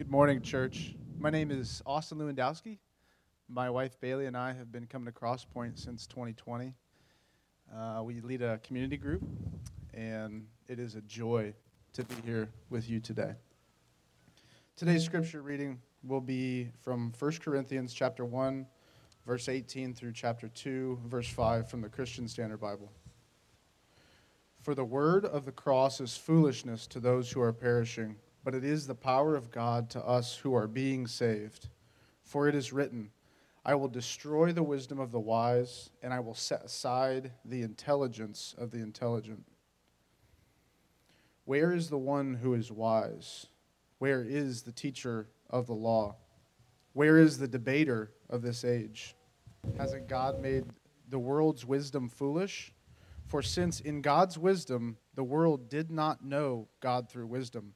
Good morning, church. My name is Austin Lewandowski. My wife Bailey and I have been coming to Crosspoint since 2020. Uh, we lead a community group, and it is a joy to be here with you today. Today's scripture reading will be from 1 Corinthians chapter 1, verse 18 through chapter 2, verse 5 from the Christian Standard Bible. For the word of the cross is foolishness to those who are perishing, but it is the power of God to us who are being saved. For it is written, I will destroy the wisdom of the wise, and I will set aside the intelligence of the intelligent. Where is the one who is wise? Where is the teacher of the law? Where is the debater of this age? Hasn't God made the world's wisdom foolish? For since in God's wisdom the world did not know God through wisdom,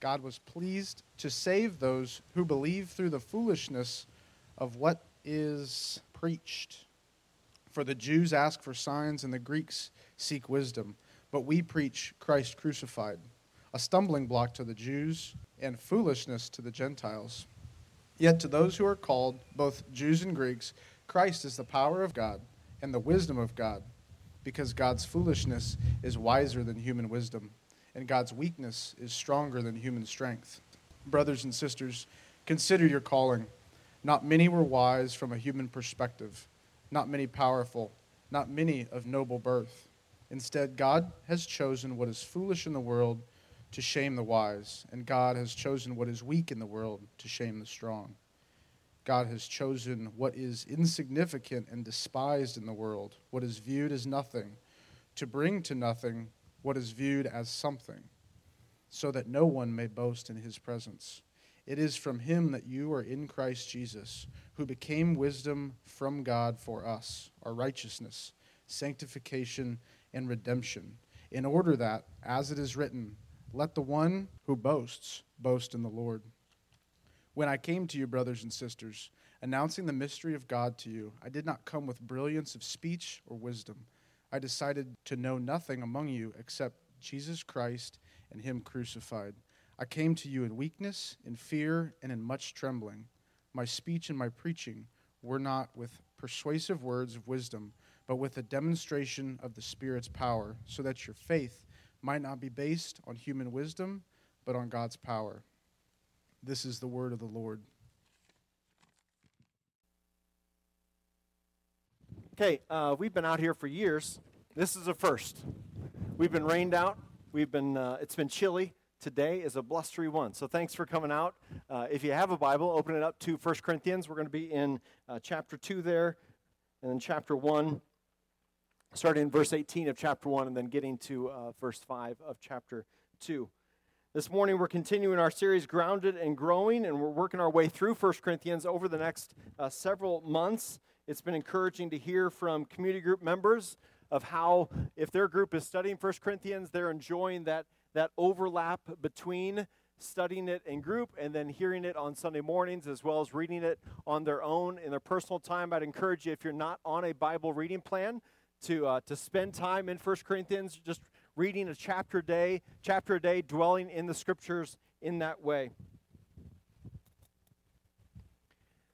God was pleased to save those who believe through the foolishness of what is preached. For the Jews ask for signs and the Greeks seek wisdom, but we preach Christ crucified, a stumbling block to the Jews and foolishness to the Gentiles. Yet to those who are called, both Jews and Greeks, Christ is the power of God and the wisdom of God because God's foolishness is wiser than human wisdom, and God's weakness is stronger than human strength. Brothers and sisters, consider your calling. Not many were wise from a human perspective, not many powerful, not many of noble birth. Instead, God has chosen what is foolish in the world to shame the wise, and God has chosen what is weak in the world to shame the strong. God has chosen what is insignificant and despised in the world, what is viewed as nothing, to bring to nothing what is viewed as something, so that no one may boast in his presence. It is from him that you are in Christ Jesus, who became wisdom from God for us, our righteousness, sanctification, and redemption, in order that, as it is written, let the one who boasts boast in the Lord. When I came to you, brothers and sisters, announcing the mystery of God to you, I did not come with brilliance of speech or wisdom. I decided to know nothing among you except Jesus Christ and Him crucified. I came to you in weakness, in fear, and in much trembling. My speech and my preaching were not with persuasive words of wisdom, but with a demonstration of the Spirit's power, so that your faith might not be based on human wisdom, but on God's power. This is the word of the Lord. Okay, uh, we've been out here for years. This is a first. We've been rained out. We've been. Uh, it's been chilly. Today is a blustery one. So thanks for coming out. Uh, if you have a Bible, open it up to 1 Corinthians. We're going to be in uh, chapter two there, and then chapter one, starting in verse 18 of chapter one, and then getting to uh, verse five of chapter two. This morning, we're continuing our series, Grounded and Growing, and we're working our way through 1 Corinthians over the next uh, several months. It's been encouraging to hear from community group members of how, if their group is studying 1 Corinthians, they're enjoying that, that overlap between studying it in group and then hearing it on Sunday mornings, as well as reading it on their own in their personal time. I'd encourage you, if you're not on a Bible reading plan, to, uh, to spend time in 1 Corinthians. Just reading a chapter a day, chapter a day, dwelling in the scriptures in that way.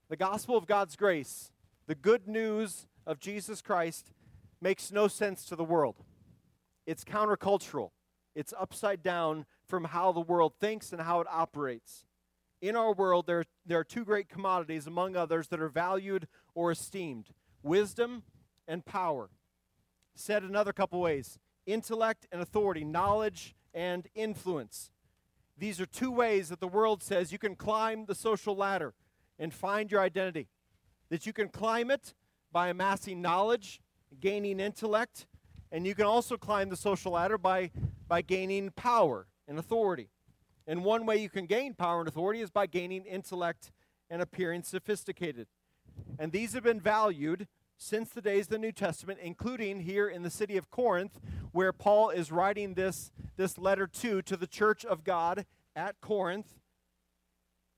The gospel of God's grace, the good news of Jesus Christ, makes no sense to the world. It's countercultural. It's upside down from how the world thinks and how it operates. In our world, there, there are two great commodities, among others, that are valued or esteemed wisdom and power. Said another couple ways intellect and authority, knowledge and influence. These are two ways that the world says you can climb the social ladder and find your identity. That you can climb it by amassing knowledge, gaining intellect, and you can also climb the social ladder by, by gaining power and authority. And one way you can gain power and authority is by gaining intellect and appearing sophisticated. And these have been valued since the days of the New Testament, including here in the city of Corinth, where Paul is writing this, this letter to, to the church of God at Corinth.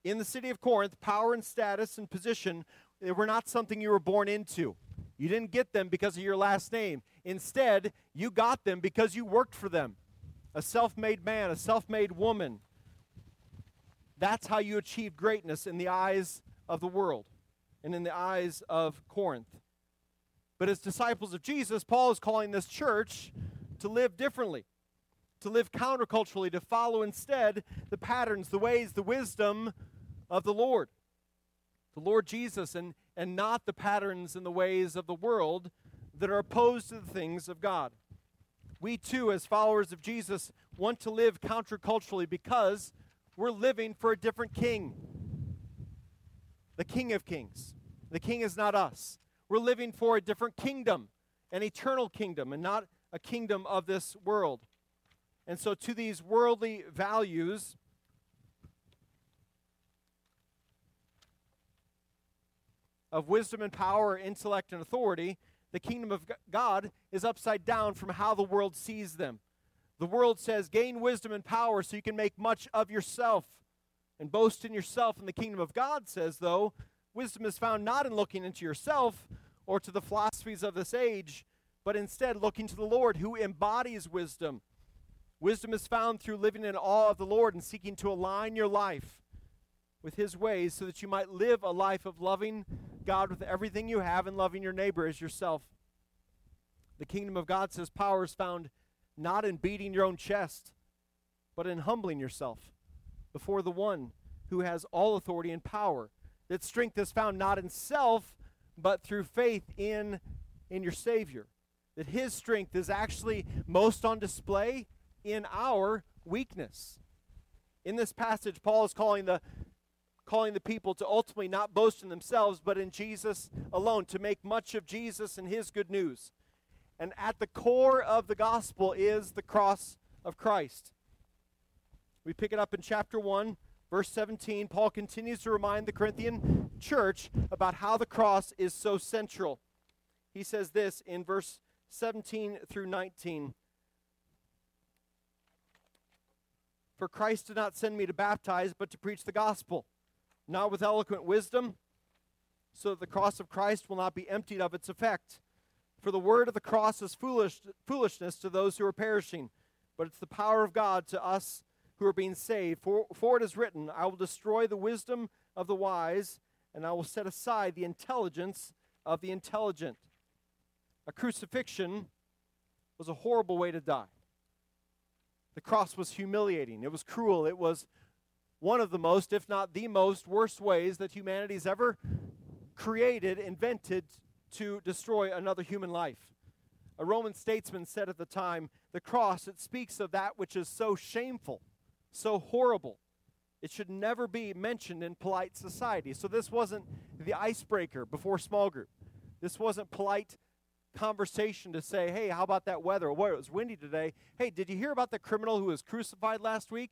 In the city of Corinth, power and status and position they were not something you were born into. You didn't get them because of your last name. Instead, you got them because you worked for them. A self made man, a self made woman. That's how you achieve greatness in the eyes of the world and in the eyes of Corinth. But as disciples of Jesus, Paul is calling this church to live differently, to live counterculturally, to follow instead the patterns, the ways, the wisdom of the Lord, the Lord Jesus, and, and not the patterns and the ways of the world that are opposed to the things of God. We too, as followers of Jesus, want to live counterculturally because we're living for a different king the King of Kings. The King is not us. We're living for a different kingdom, an eternal kingdom, and not a kingdom of this world. And so, to these worldly values, of wisdom and power, intellect and authority, the kingdom of God is upside down from how the world sees them. The world says, gain wisdom and power so you can make much of yourself and boast in yourself. And the kingdom of God says, though, wisdom is found not in looking into yourself or to the philosophies of this age, but instead looking to the Lord who embodies wisdom. Wisdom is found through living in awe of the Lord and seeking to align your life with His ways so that you might live a life of loving God with everything you have and loving your neighbor as yourself. The kingdom of God says power is found not in beating your own chest, but in humbling yourself before the one who has all authority and power. That strength is found not in self, but through faith in, in your Savior. That his strength is actually most on display in our weakness. In this passage, Paul is calling the calling the people to ultimately not boast in themselves, but in Jesus alone, to make much of Jesus and his good news. And at the core of the gospel is the cross of Christ. We pick it up in chapter 1, verse 17. Paul continues to remind the Corinthian church about how the cross is so central. He says this in verse 17 through 19. For Christ did not send me to baptize, but to preach the gospel, not with eloquent wisdom, so that the cross of Christ will not be emptied of its effect. For the word of the cross is foolish, foolishness to those who are perishing, but it's the power of God to us who are being saved. For, for it is written, I will destroy the wisdom of the wise, and I will set aside the intelligence of the intelligent. A crucifixion was a horrible way to die. The cross was humiliating, it was cruel, it was one of the most, if not the most, worst ways that humanity's ever created, invented to destroy another human life. A Roman statesman said at the time, the cross, it speaks of that which is so shameful, so horrible. It should never be mentioned in polite society. So this wasn't the icebreaker before small group. This wasn't polite conversation to say, hey, how about that weather? Well, it was windy today. Hey, did you hear about the criminal who was crucified last week?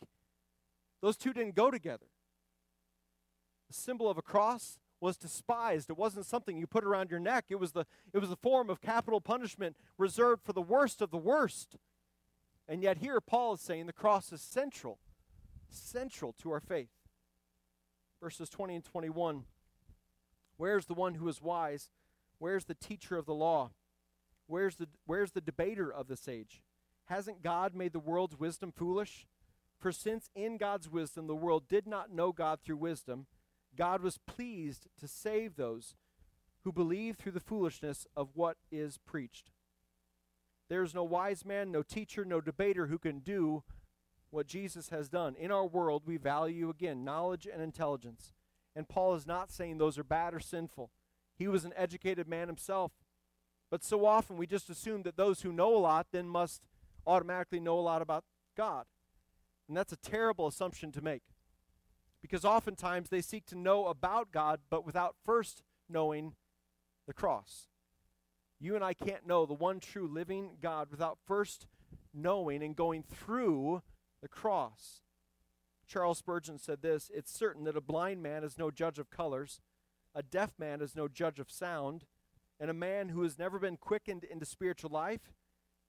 Those two didn't go together. The symbol of a cross was despised. It wasn't something you put around your neck. It was the it was the form of capital punishment reserved for the worst of the worst. And yet here Paul is saying the cross is central, central to our faith. Verses 20 and 21. Where's the one who is wise? Where's the teacher of the law? Where's the where's the debater of this age? Hasn't God made the world's wisdom foolish? For since in God's wisdom the world did not know God through wisdom, God was pleased to save those who believe through the foolishness of what is preached. There is no wise man, no teacher, no debater who can do what Jesus has done. In our world, we value, again, knowledge and intelligence. And Paul is not saying those are bad or sinful. He was an educated man himself. But so often we just assume that those who know a lot then must automatically know a lot about God. And that's a terrible assumption to make because oftentimes they seek to know about God, but without first knowing the cross. You and I can't know the one true living God without first knowing and going through the cross. Charles Spurgeon said this It's certain that a blind man is no judge of colors, a deaf man is no judge of sound, and a man who has never been quickened into spiritual life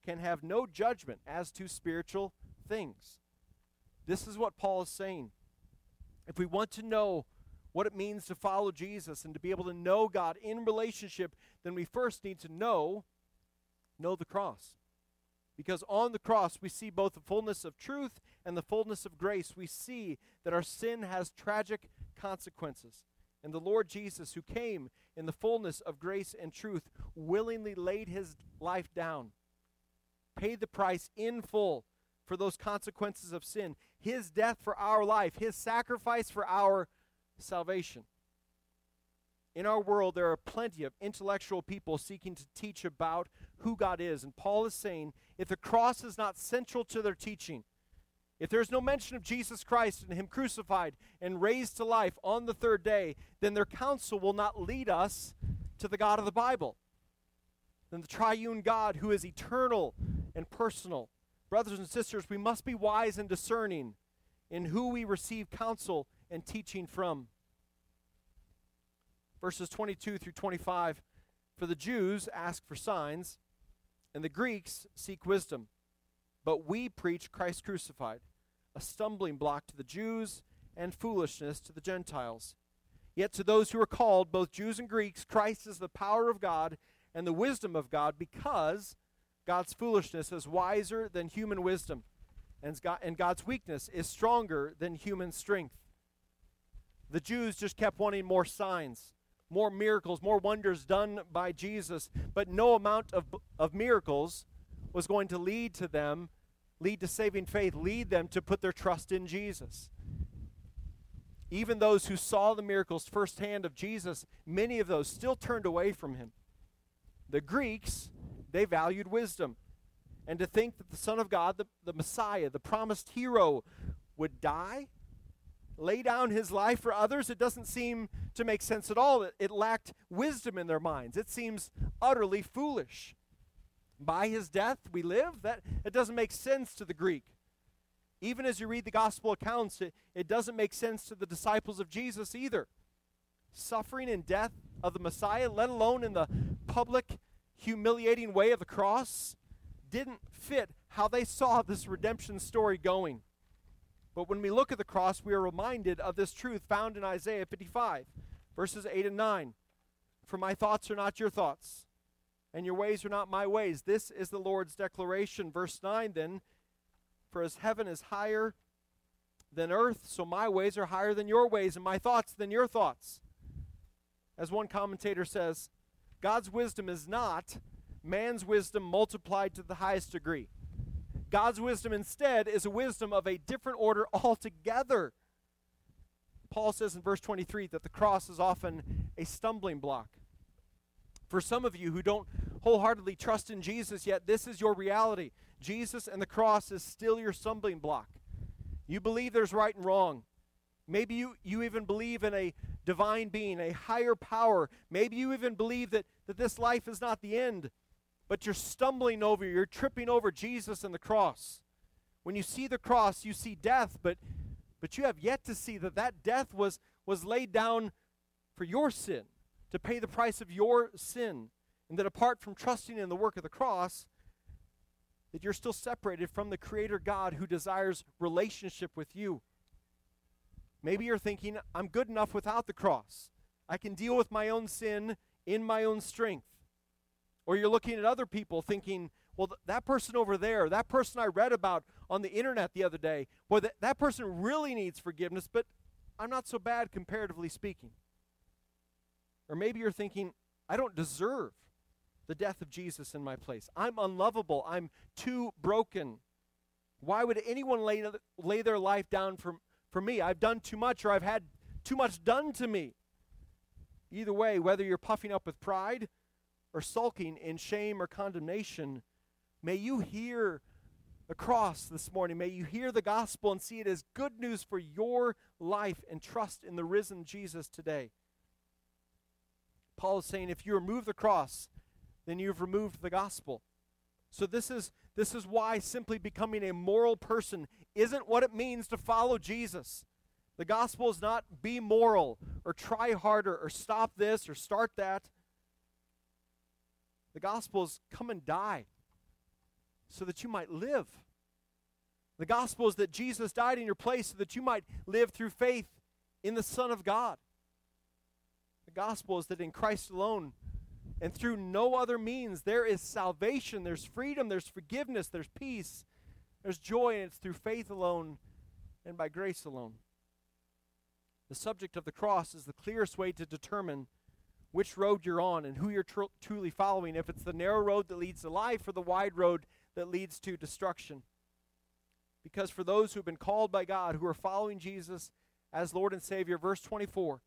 can have no judgment as to spiritual things. This is what Paul is saying. If we want to know what it means to follow Jesus and to be able to know God in relationship, then we first need to know know the cross. Because on the cross we see both the fullness of truth and the fullness of grace, we see that our sin has tragic consequences. And the Lord Jesus, who came in the fullness of grace and truth, willingly laid his life down, paid the price in full for those consequences of sin, his death for our life, his sacrifice for our salvation. In our world, there are plenty of intellectual people seeking to teach about who God is. And Paul is saying if the cross is not central to their teaching, if there's no mention of Jesus Christ and Him crucified and raised to life on the third day, then their counsel will not lead us to the God of the Bible. Then the triune God who is eternal and personal. Brothers and sisters, we must be wise and discerning in who we receive counsel and teaching from. Verses 22 through 25 For the Jews ask for signs, and the Greeks seek wisdom. But we preach Christ crucified, a stumbling block to the Jews and foolishness to the Gentiles. Yet to those who are called, both Jews and Greeks, Christ is the power of God and the wisdom of God, because God's foolishness is wiser than human wisdom, and, God, and God's weakness is stronger than human strength. The Jews just kept wanting more signs, more miracles, more wonders done by Jesus, but no amount of, of miracles was going to lead to them lead to saving faith, lead them to put their trust in Jesus. Even those who saw the miracles firsthand of Jesus, many of those still turned away from him. The Greeks, they valued wisdom. And to think that the Son of God, the, the Messiah, the promised hero, would die, lay down his life for others, it doesn't seem to make sense at all. It, it lacked wisdom in their minds. It seems utterly foolish by his death we live? That it doesn't make sense to the Greek. Even as you read the gospel accounts, it, it doesn't make sense to the disciples of Jesus either. Suffering and death of the Messiah, let alone in the public, humiliating way of the cross, didn't fit how they saw this redemption story going. But when we look at the cross, we are reminded of this truth found in Isaiah 55, verses 8 and 9. For my thoughts are not your thoughts and your ways are not my ways. This is the Lord's declaration. Verse 9 then, for as heaven is higher than earth, so my ways are higher than your ways, and my thoughts than your thoughts. As one commentator says, God's wisdom is not man's wisdom multiplied to the highest degree. God's wisdom instead is a wisdom of a different order altogether. Paul says in verse 23 that the cross is often a stumbling block. For some of you who don't wholeheartedly trust in Jesus yet, this is your reality. Jesus and the cross is still your stumbling block. You believe there's right and wrong. Maybe you, you even believe in a divine being, a higher power. Maybe you even believe that, that this life is not the end, but you're stumbling over, you're tripping over Jesus and the cross. When you see the cross, you see death, but, but you have yet to see that that death was, was laid down for your sin to pay the price of your sin. And that apart from trusting in the work of the cross, that you're still separated from the Creator God who desires relationship with you. Maybe you're thinking, I'm good enough without the cross. I can deal with my own sin in my own strength. Or you're looking at other people thinking, well, th- that person over there, that person I read about on the internet the other day, boy, th- that person really needs forgiveness, but I'm not so bad comparatively speaking. Or maybe you're thinking, I don't deserve the death of Jesus in my place. I'm unlovable. I'm too broken. Why would anyone lay, lay their life down for, for me? I've done too much or I've had too much done to me. Either way, whether you're puffing up with pride or sulking in shame or condemnation, may you hear the cross this morning. May you hear the gospel and see it as good news for your life and trust in the risen Jesus today. Paul is saying if you remove the cross, then you've removed the gospel. So this is this is why simply becoming a moral person isn't what it means to follow Jesus. The gospel is not be moral or try harder or stop this or start that. The gospel is come and die so that you might live. The gospel is that Jesus died in your place so that you might live through faith in the Son of God The gospel is that in Christ alone and through no other means there is salvation, there's freedom, there's forgiveness, there's peace, There's joy, and it's through faith alone and by grace alone. The subject of the cross is the clearest way to determine which road you're on and who you're tr- truly following, if it's the narrow road that leads to life or the wide road that leads to destruction. Because for those who've been called by God, who are following Jesus as Lord and Savior, verse 24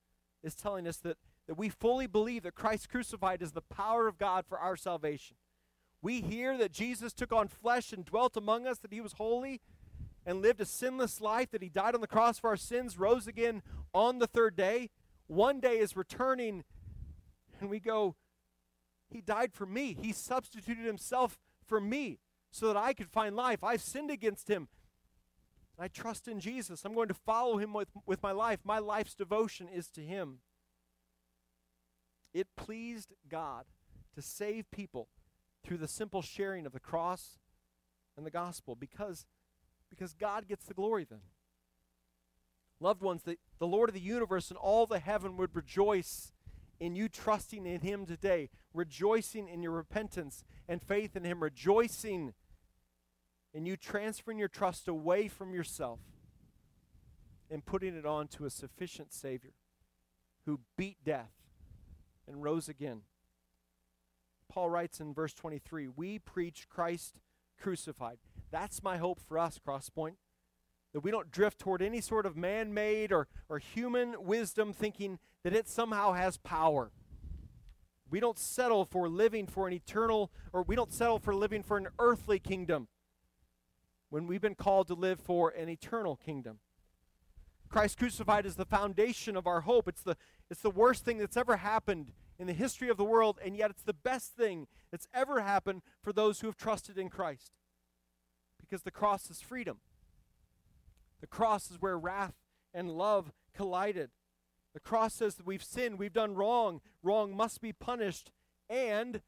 is telling us that, that we fully believe that Christ crucified is the power of God for our salvation. We hear that Jesus took on flesh and dwelt among us, that he was holy and lived a sinless life, that he died on the cross for our sins, rose again on the third day. One day is returning, and we go, He died for me. He substituted himself for me so that I could find life. I've sinned against him. I trust in Jesus. I'm going to follow him with, with my life. My life's devotion is to him. It pleased God to save people through the simple sharing of the cross and the gospel because, because God gets the glory then. Loved ones, the, the Lord of the universe and all the heaven would rejoice in you trusting in Him today, rejoicing in your repentance and faith in Him, rejoicing in you transferring your trust away from yourself and putting it on to a sufficient Savior who beat death and rose again. Paul writes in verse 23 We preach Christ crucified. That's my hope for us, Crosspoint. That we don't drift toward any sort of man made or, or human wisdom thinking that it somehow has power. We don't settle for living for an eternal, or we don't settle for living for an earthly kingdom when we've been called to live for an eternal kingdom. Christ crucified is the foundation of our hope. It's the, it's the worst thing that's ever happened in the history of the world, and yet it's the best thing that's ever happened for those who have trusted in Christ. Because the cross is freedom. The cross is where wrath and love collided. The cross says that we've sinned, we've done wrong, wrong must be punished, and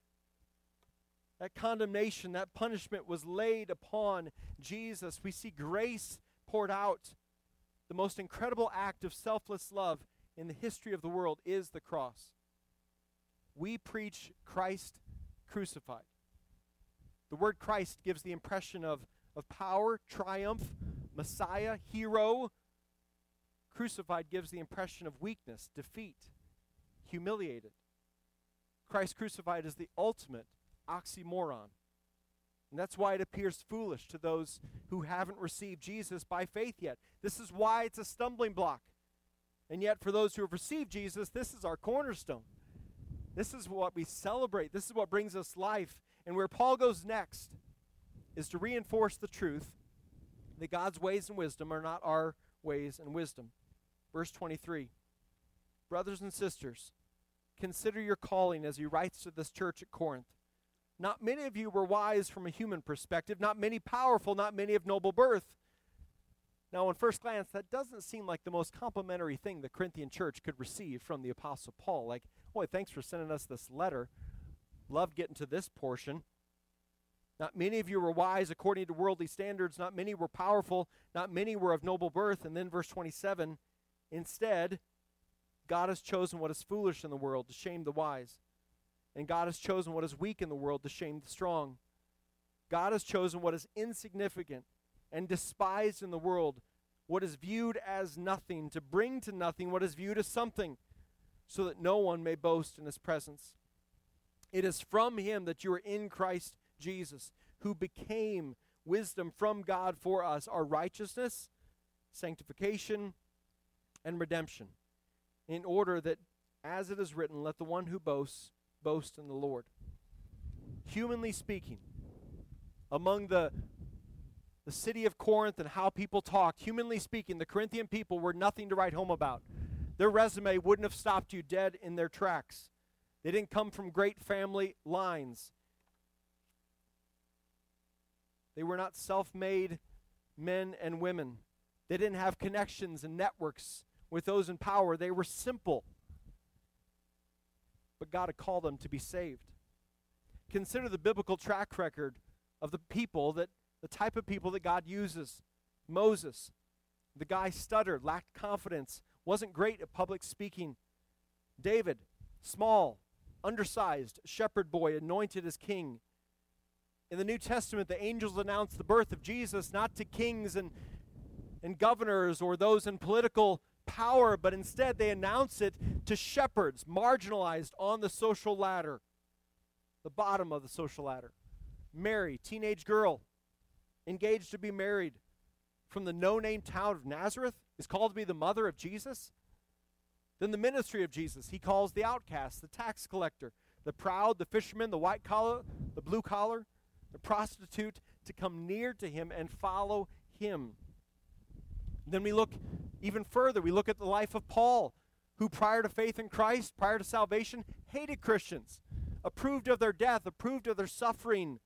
that condemnation, that punishment was laid upon Jesus. We see grace poured out. The most incredible act of selfless love in the history of the world is the cross we preach Christ crucified. The word Christ gives the impression of, of power, triumph, Messiah, hero. Crucified gives the impression of weakness, defeat, humiliated. Christ crucified is the ultimate oxymoron. And that's why it appears foolish to those who haven't received Jesus by faith yet. This is why it's a stumbling block. And yet, for those who have received Jesus, this is our cornerstone. This is what we celebrate. This is what brings us life. And where Paul goes next is to reinforce the truth that God's ways and wisdom are not our ways and wisdom. Verse 23 Brothers and sisters, consider your calling as he writes to this church at Corinth. Not many of you were wise from a human perspective, not many powerful, not many of noble birth. Now, on first glance, that doesn't seem like the most complimentary thing the Corinthian church could receive from the Apostle Paul. Like, boy, thanks for sending us this letter. Love getting to this portion. Not many of you were wise according to worldly standards. Not many were powerful. Not many were of noble birth. And then verse 27 Instead, God has chosen what is foolish in the world to shame the wise. And God has chosen what is weak in the world to shame the strong. God has chosen what is insignificant and despised in the world, what is viewed as nothing, to bring to nothing what is viewed as something so that no one may boast in his presence. It is from him that you are in Christ Jesus, who became wisdom from God for us, our righteousness, sanctification, and redemption, in order that, as it is written, let the one who boasts boast in the Lord. Humanly speaking, among the the city of Corinth and how people talked, humanly speaking, the Corinthian people were nothing to write home about. Their resume wouldn't have stopped you dead in their tracks. They didn't come from great family lines. They were not self made men and women. They didn't have connections and networks with those in power. They were simple. But God had called them to be saved. Consider the biblical track record of the people that, the type of people that God uses. Moses, the guy stuttered, lacked confidence, wasn't great at public speaking. David, small, undersized, shepherd boy, anointed as king, In the New Testament, the angels announce the birth of Jesus not to kings and, and governors or those in political power, but instead they announce it to shepherds, marginalized on the social ladder, the bottom of the social ladder. Mary, teenage girl, engaged to be married from the no name town of Nazareth, is called to be the mother of Jesus. Then the ministry of Jesus, he calls the outcast, the tax collector, the proud, the fisherman, the white collar, the blue collar, the prostitute to come near to him and follow him. Then we look even further. We look at the life of Paul, who prior to faith in Christ, prior to salvation, hated Christians, approved of their death, approved of their suffering,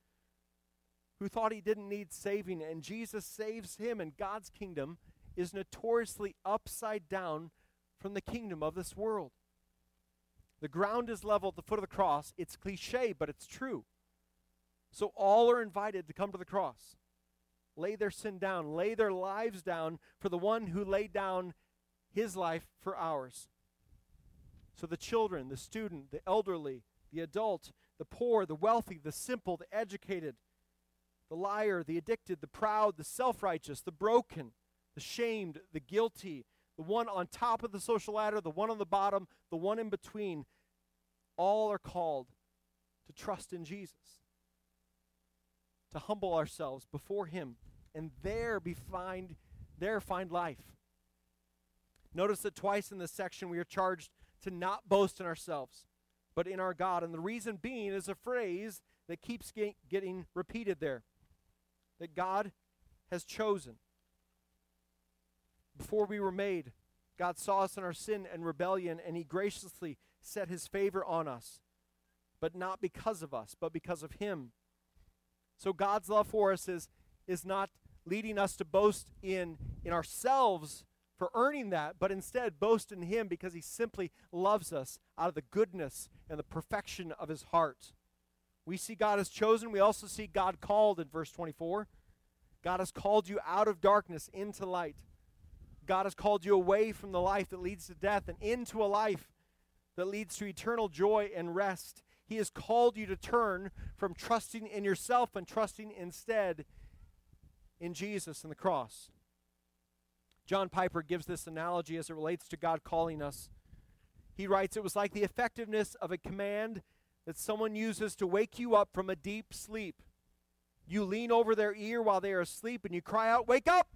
who thought he didn't need saving, and Jesus saves him, and God's kingdom is notoriously upside down from the kingdom of this world. The ground is level at the foot of the cross. It's cliche, but it's true. So all are invited to come to the cross, lay their sin down, lay their lives down for the one who laid down his life for ours. So the children, the student, the elderly, the adult, the poor, the wealthy, the simple, the educated, the liar, the addicted, the proud, the self righteous, the broken, the shamed, the guilty, the one on top of the social ladder, the one on the bottom, the one in between, all are called to trust in Jesus, to humble ourselves before Him, and there be find there find life. Notice that twice in this section we are charged to not boast in ourselves, but in our God. And the reason being is a phrase that keeps getting repeated there that God has chosen. Before we were made, God saw us in our sin and rebellion, and He graciously set His favor on us. But not because of us, but because of Him. So God's love for us is, is not leading us to boast in, in ourselves for earning that, but instead boast in Him because He simply loves us out of the goodness and the perfection of His heart. We see God has chosen. We also see God called in verse 24. God has called you out of darkness into light. God has called you away from the life that leads to death and into a life that leads to eternal joy and rest. He has called you to turn from trusting in yourself and trusting instead in Jesus and the cross. John Piper gives this analogy as it relates to God calling us. He writes, It was like the effectiveness of a command that someone uses to wake you up from a deep sleep. You lean over their ear while they are asleep and you cry out, Wake up!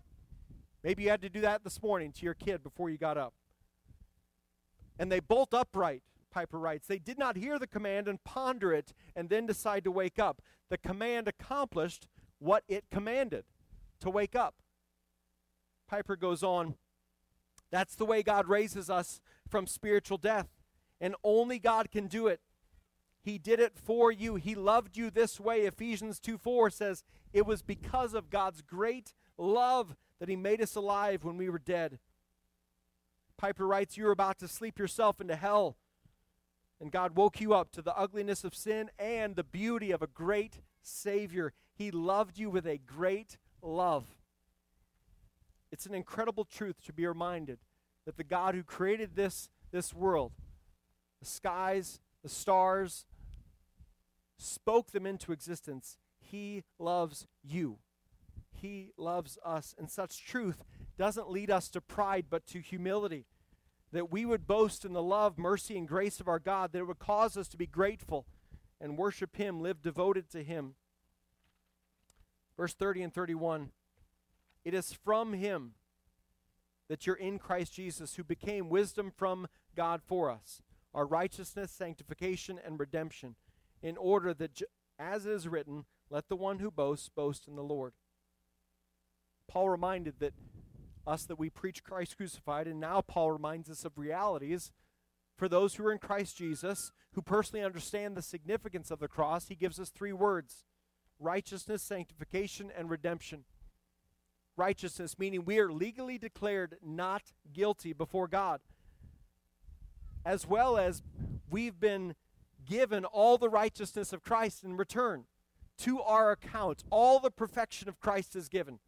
Maybe you had to do that this morning to your kid before you got up. And they bolt upright, Piper writes. They did not hear the command and ponder it and then decide to wake up. The command accomplished what it commanded to wake up. Piper goes on, That's the way God raises us from spiritual death. And only God can do it. He did it for you. He loved you this way. Ephesians 2 4 says, It was because of God's great love that He made us alive when we were dead. Piper writes, You were about to sleep yourself into hell, and God woke you up to the ugliness of sin and the beauty of a great Savior. He loved you with a great love. It's an incredible truth to be reminded that the God who created this, this world, the skies, the stars, spoke them into existence. He loves you. He loves us. And such truth doesn't lead us to pride, but to humility. That we would boast in the love, mercy, and grace of our God, that it would cause us to be grateful and worship Him, live devoted to Him. Verse 30 and 31 It is from Him that you're in Christ Jesus, who became wisdom from God for us our righteousness, sanctification, and redemption, in order that, as it is written, let the one who boasts boast in the Lord. Paul reminded that us that we preach Christ crucified, and now Paul reminds us of realities for those who are in Christ Jesus, who personally understand the significance of the cross. He gives us three words righteousness, sanctification, and redemption. Righteousness, meaning we are legally declared not guilty before God as well as we've been given all the righteousness of Christ in return to our account. All the perfection of Christ is given.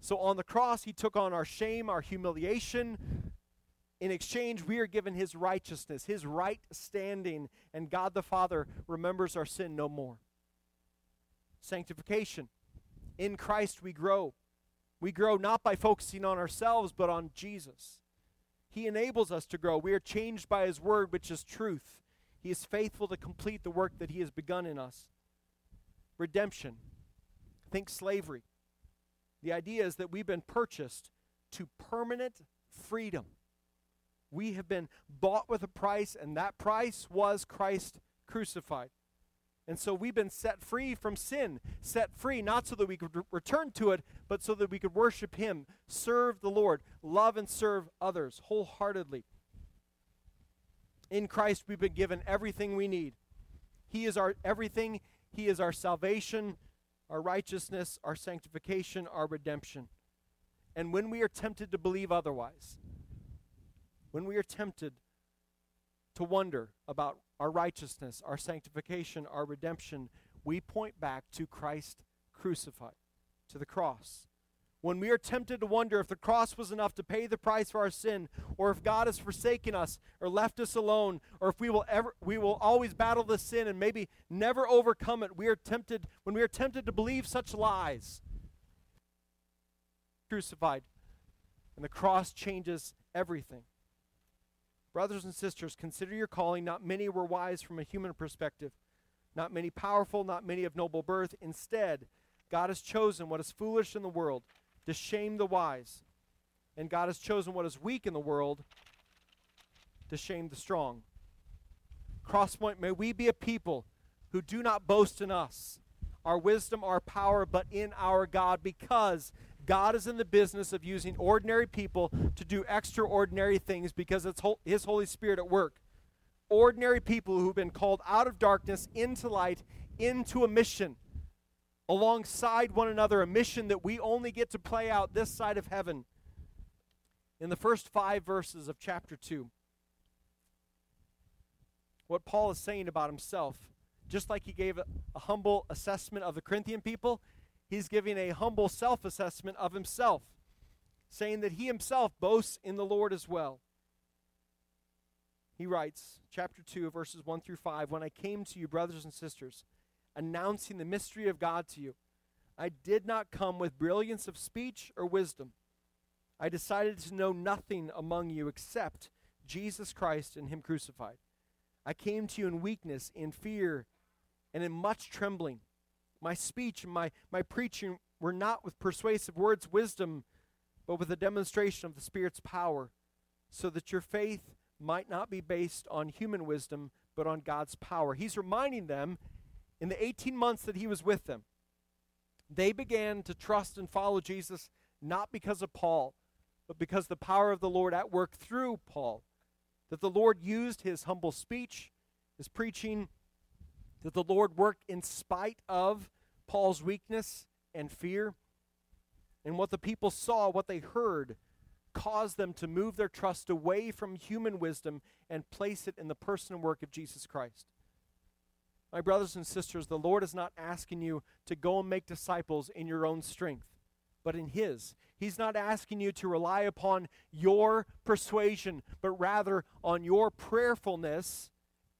So on the cross, he took on our shame, our humiliation. In exchange, we are given his righteousness, his right standing, and God the Father remembers our sin no more. sanctification. In Christ we grow. We grow not by focusing on ourselves, but on Jesus. He enables us to grow. We are changed by His word, which is truth. He is faithful to complete the work that He has begun in us. Redemption. Think slavery. The idea is that we've been purchased to permanent freedom. We have been bought with a price, and that price was Christ crucified. And so we've been set free from sin, set free not so that we could re- return to it, but so that we could worship Him, serve the Lord, love and serve others wholeheartedly. In Christ, we've been given everything we need. He is our everything, He is our salvation, our righteousness, our sanctification, our redemption. And when we are tempted to believe otherwise, when we are tempted to wonder about our righteousness, our sanctification, our redemption, we point back to Christ crucified, to the cross. When we are tempted to wonder if the cross was enough to pay the price for our sin, or if God has forsaken us or left us alone, or if we will ever we will always battle the sin and maybe never overcome it, we are tempted when we are tempted to believe such lies. Crucified. And the cross changes everything. Brothers and sisters, consider your calling. Not many were wise from a human perspective, not many powerful, not many of noble birth. Instead, God has chosen what is foolish in the world to shame the wise. And God has chosen what is weak in the world to shame the strong. Crosspoint, may we be a people who do not boast in us, our wisdom, our power, but in our God, because God is in the business of using ordinary people to do extraordinary things because it's His Holy Spirit at work. Ordinary people who've been called out of darkness into light, into a mission alongside one another, a mission that we only get to play out this side of heaven. In the first five verses of chapter 2, what Paul is saying about himself, just like he gave a, a humble assessment of the Corinthian people, he's giving a humble self assessment of himself, saying that he himself boasts in the Lord as well. He writes, chapter 2, verses 1 through 5 When I came to you, brothers and sisters, announcing the mystery of God to you. I did not come with brilliance of speech or wisdom. I decided to know nothing among you except Jesus Christ and Him crucified. I came to you in weakness, in fear, and in much trembling. My speech and my, my preaching were not with persuasive words, wisdom, but with a demonstration of the Spirit's power, so that your faith might not be based on human wisdom, but on God's power. He's reminding them in the 18 months that he was with them, they began to trust and follow Jesus not because of Paul, but because the power of the Lord at work through Paul. That the Lord used his humble speech, his preaching, that the Lord worked in spite of Paul's weakness and fear. And what the people saw, what they heard, caused them to move their trust away from human wisdom and place it in the person and work of Jesus Christ. My brothers and sisters, the Lord is not asking you to go and make disciples in your own strength, but in His. He's not asking you to rely upon your persuasion, but rather on your prayerfulness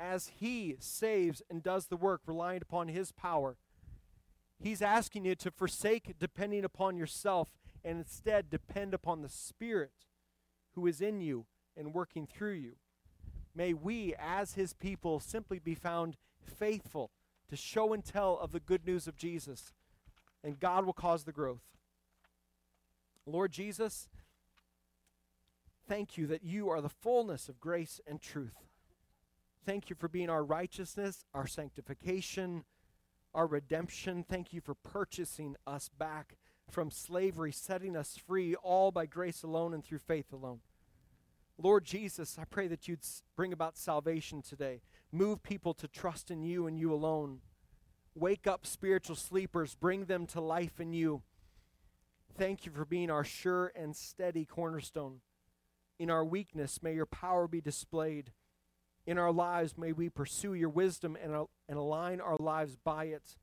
as He saves and does the work, relying upon His power. He's asking you to forsake depending upon yourself and instead depend upon the Spirit who is in you and working through you. May we, as His people, simply be found faithful to show and tell of the good news of Jesus, and God will cause the growth. Lord Jesus, thank you that you are the fullness of grace and truth. Thank you for being our righteousness, our sanctification, our redemption. Thank you for purchasing us back from slavery, setting us free, all by grace alone and through faith alone. Lord Jesus, I pray that you'd bring about salvation today. Move people to trust in you and you alone. Wake up spiritual sleepers, bring them to life in you. Thank you for being our sure and steady cornerstone. In our weakness, may your power be displayed. In our lives, may we pursue your wisdom and, and align our lives by it.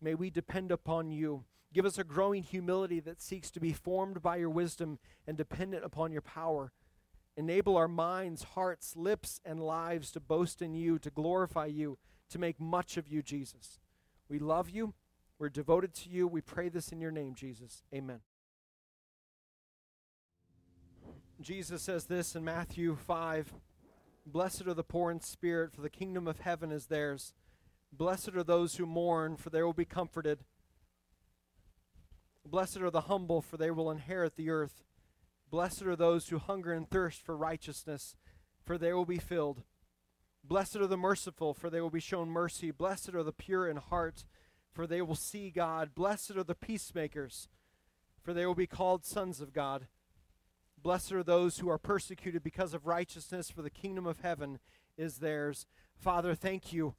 May we depend upon you. Give us a growing humility that seeks to be formed by your wisdom and dependent upon your power. Enable our minds, hearts, lips, and lives to boast in you, to glorify you, to make much of you, Jesus. We love you. We're devoted to you. We pray this in your name, Jesus. Amen. Jesus says this in Matthew 5 Blessed are the poor in spirit, for the kingdom of heaven is theirs. Blessed are those who mourn, for they will be comforted. Blessed are the humble, for they will inherit the earth. Blessed are those who hunger and thirst for righteousness, for they will be filled. Blessed are the merciful, for they will be shown mercy. Blessed are the pure in heart, for they will see God. Blessed are the peacemakers, for they will be called sons of God. Blessed are those who are persecuted because of righteousness, for the kingdom of heaven is theirs. Father, thank you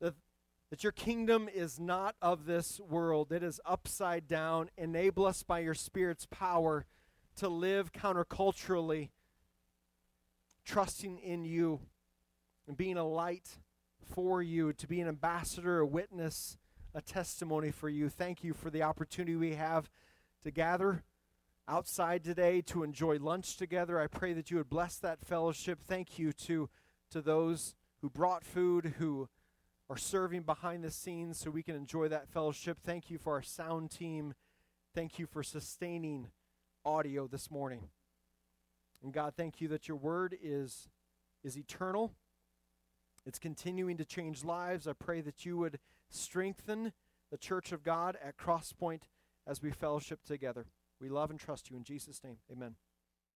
that, that your kingdom is not of this world, it is upside down. Enable us by your Spirit's power to live counterculturally, trusting in you and being a light for you, to be an ambassador, a witness, a testimony for you. Thank you for the opportunity we have to gather outside today to enjoy lunch together. I pray that you would bless that fellowship. Thank you to, to those who brought food, who are serving behind the scenes so we can enjoy that fellowship. Thank you for our sound team. Thank you for sustaining audio this morning. And God, thank you that your word is, is eternal. It's continuing to change lives. I pray that you would strengthen the church of God at Crosspoint as we fellowship together. We love and trust you in Jesus' name. Amen.